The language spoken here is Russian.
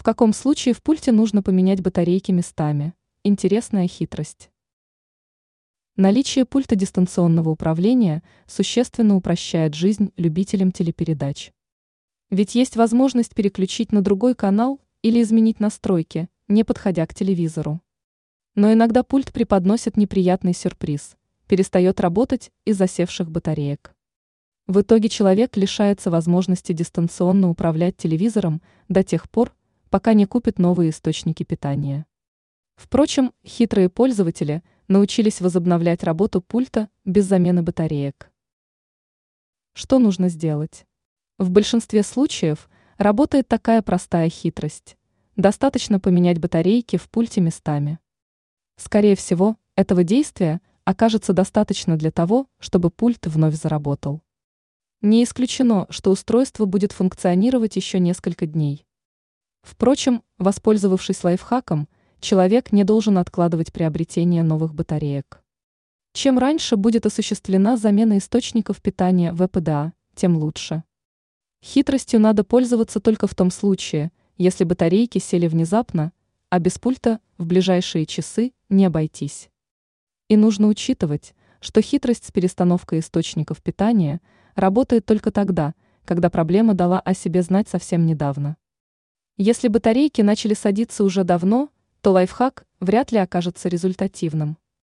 В каком случае в пульте нужно поменять батарейки местами? Интересная хитрость. Наличие пульта дистанционного управления существенно упрощает жизнь любителям телепередач. Ведь есть возможность переключить на другой канал или изменить настройки, не подходя к телевизору. Но иногда пульт преподносит неприятный сюрприз, перестает работать из-за севших батареек. В итоге человек лишается возможности дистанционно управлять телевизором до тех пор, пока не купит новые источники питания. Впрочем, хитрые пользователи научились возобновлять работу пульта без замены батареек. Что нужно сделать? В большинстве случаев работает такая простая хитрость. Достаточно поменять батарейки в пульте местами. Скорее всего, этого действия окажется достаточно для того, чтобы пульт вновь заработал. Не исключено, что устройство будет функционировать еще несколько дней. Впрочем, воспользовавшись лайфхаком, человек не должен откладывать приобретение новых батареек. Чем раньше будет осуществлена замена источников питания ВПДА, тем лучше. Хитростью надо пользоваться только в том случае, если батарейки сели внезапно, а без пульта в ближайшие часы не обойтись. И нужно учитывать, что хитрость с перестановкой источников питания работает только тогда, когда проблема дала о себе знать совсем недавно. Если батарейки начали садиться уже давно – то лайфхак вряд ли окажется результативным.